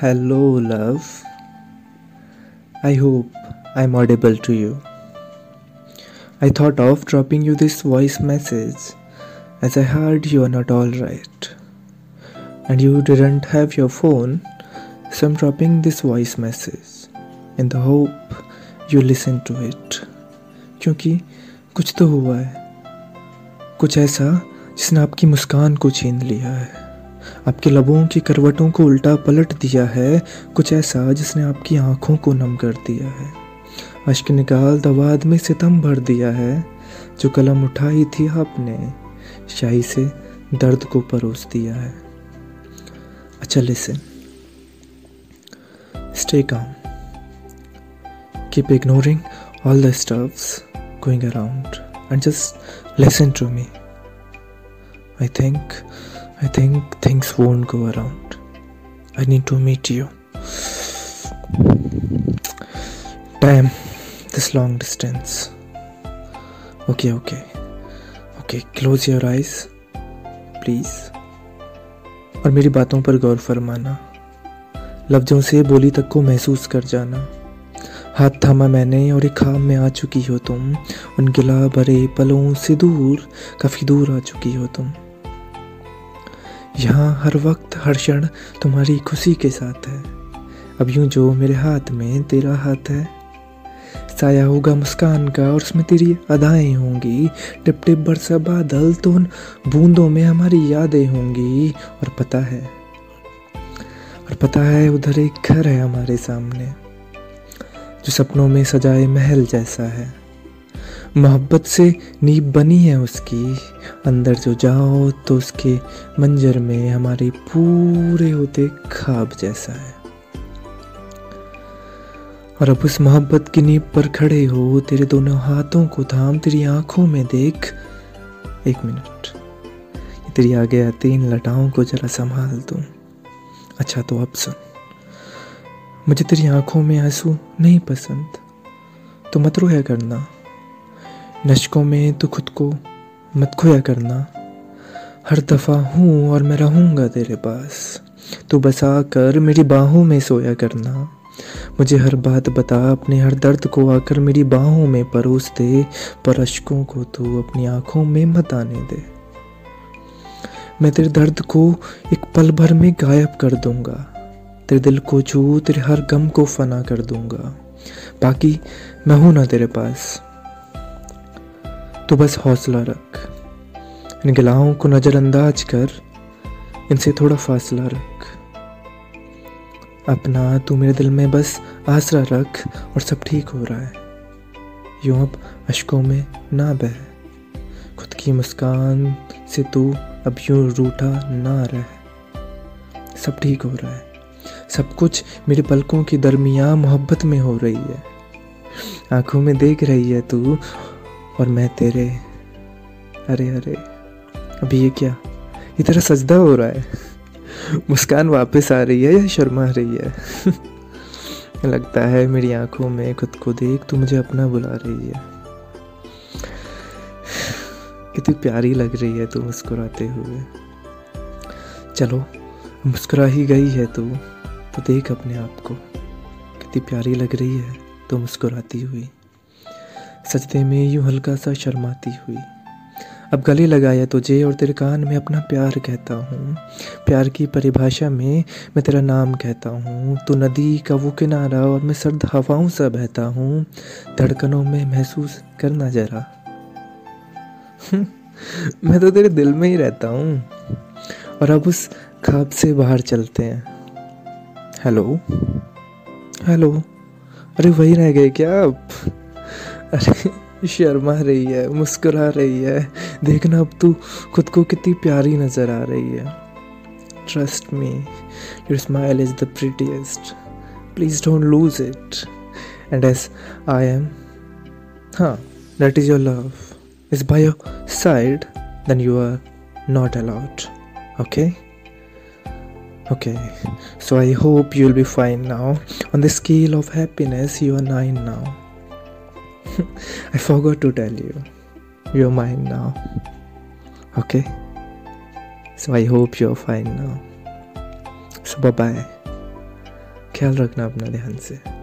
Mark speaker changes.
Speaker 1: Hello, love. I hope I'm audible to you. I thought of dropping you this voice message as I heard you are not alright. And you didn't have your phone, so I'm dropping this voice message in the hope you listen to it. क्योंकि कुछ तो हुआ है कुछ ऐसा जिसने आपकी मुस्कान को छीन लिया है आपके लबों की करवटों को उल्टा पलट दिया है, कुछ ऐसा जिसने आपकी आँखों को नम कर दिया है। अश्क निकाल दवाद में सितम भर दिया है, जो कलम उठाई थी आपने, शाही से दर्द को परोस दिया है। अच्छा listen stay calm keep ignoring all the stuffs going around and just listen to me I think I think things won't go around. I need to meet you. Damn, this long distance. Okay, okay. Okay, close your eyes. Please. और मेरी बातों पर गौर फरमाना लफ्ज़ों से बोली तक को महसूस कर जाना हाथ थामा मैंने और एक खाम में आ चुकी हो तुम उन गिला भरे पलों से दूर काफ़ी दूर आ चुकी हो तुम यहाँ हर वक्त, हर क्षण तुम्हारी खुशी के साथ है। अब यूँ जो मेरे हाथ में तेरा हाथ है। साया होगा मुस्कान का और उसमें तेरी अदाएँ होंगी। टिप टिप बरसा बादल तो उन बूंदों में हमारी यादें होंगी। और पता है, और पता है उधर एक घर है हमारे सामने, जो सपनों में सजाए महल जैसा है। मोहब्बत से नींब बनी है उसकी। अंदर जो जाओ तो उसके मंजर में हमारे पूरे होते खाब जैसा है। और अब उस मोहब्बत की नींब पर खड़े हो, तेरे दोनों हाथों को थाम, तेरी आँखों में देख। एक मिनट। तेरी आगे आती इन लटाओं को जरा संभाल दूँ। अच्छा तो अब सुन। मुझे तेरी आँखों में आँसू नहीं पसंद तो मत रोया करना। नशकों में तो खुद को मत खोया करना। हर दफ़ा हूँ और मैं रहूँगा तेरे पास। तो बसा कर मेरी बाहों में सोया करना। मुझे हर बात बता, अपने हर दर्द को आकर मेरी बाहों में परोस दे। पर अशकों को तू अपनी आँखों में मत आने दे। मैं तेरे दर्द को एक पल भर में गायब कर दूँगा। तेरे दिल को छू, तेरे हर गम को फना कर दूँगा। बाकी मैं हूँ ना तेरे पास। तो बस हौसला रख। इन गिलाहों को नज़रअंदाज कर, इनसे थोड़ा फासला रख। अपना तू मेरे दिल में बस आसरा रख और सब ठीक हो रहा है। यूँ अब अशकों में ना बह। खुद की मुस्कान से तू अब यूँ रूठा ना रह। सब ठीक हो रहा है। सब कुछ मेरे पलकों की दरमिया मोहब्बत में हो रही है। आँखों में देख रही है तू और मैं तेरे, अरे अरे, अभी ये क्या? ये तेरा सजदा हो रहा है। मुस्कान वापस आ रही है या शर्मा रही है? लगता है मेरी आँखों में खुद को देख तू मुझे अपना बुला रही है। कितनी प्यारी लग रही है तू मुस्कुराते हुए। चलो, मुस्कुरा ही गई है तू तो देख अपने आप को। कितनी प्यारी लग रही है तो मुस्कुराती हुई। सजदे में यूँ हल्का सा शर्माती हुई। अब गले लगाया तुझे और तेरे कान में अपना प्यार कहता हूँ। प्यार की परिभाषा में मैं तेरा नाम कहता हूँ। तू नदी का वो किनारा और मैं सर्द हवाओं सा बहता हूँ। धड़कनों में महसूस करना जरा। मैं तो तेरे दिल में ही रहता हूँ। और अब उस खाब से बाहर चलते हैं। हेलो? हेलो? अरे वही रह गए क्या अब अरे, शर्मा रही है, मुस्कुरा रही है। देखना अब तू खुद को कितनी प्यारी नज़र आ रही है। Trust me your smile is the prettiest please don't lose it and as I am हाँ that is your love is by your side then you are not allowed. Okay? Okay. So i hope you'll be fine now. On the scale of happiness, you are nine now. I forgot to tell you. You're mine now. Okay? So I hope you're fine now. So bye bye. ख्याल रखना अपना ध्यान से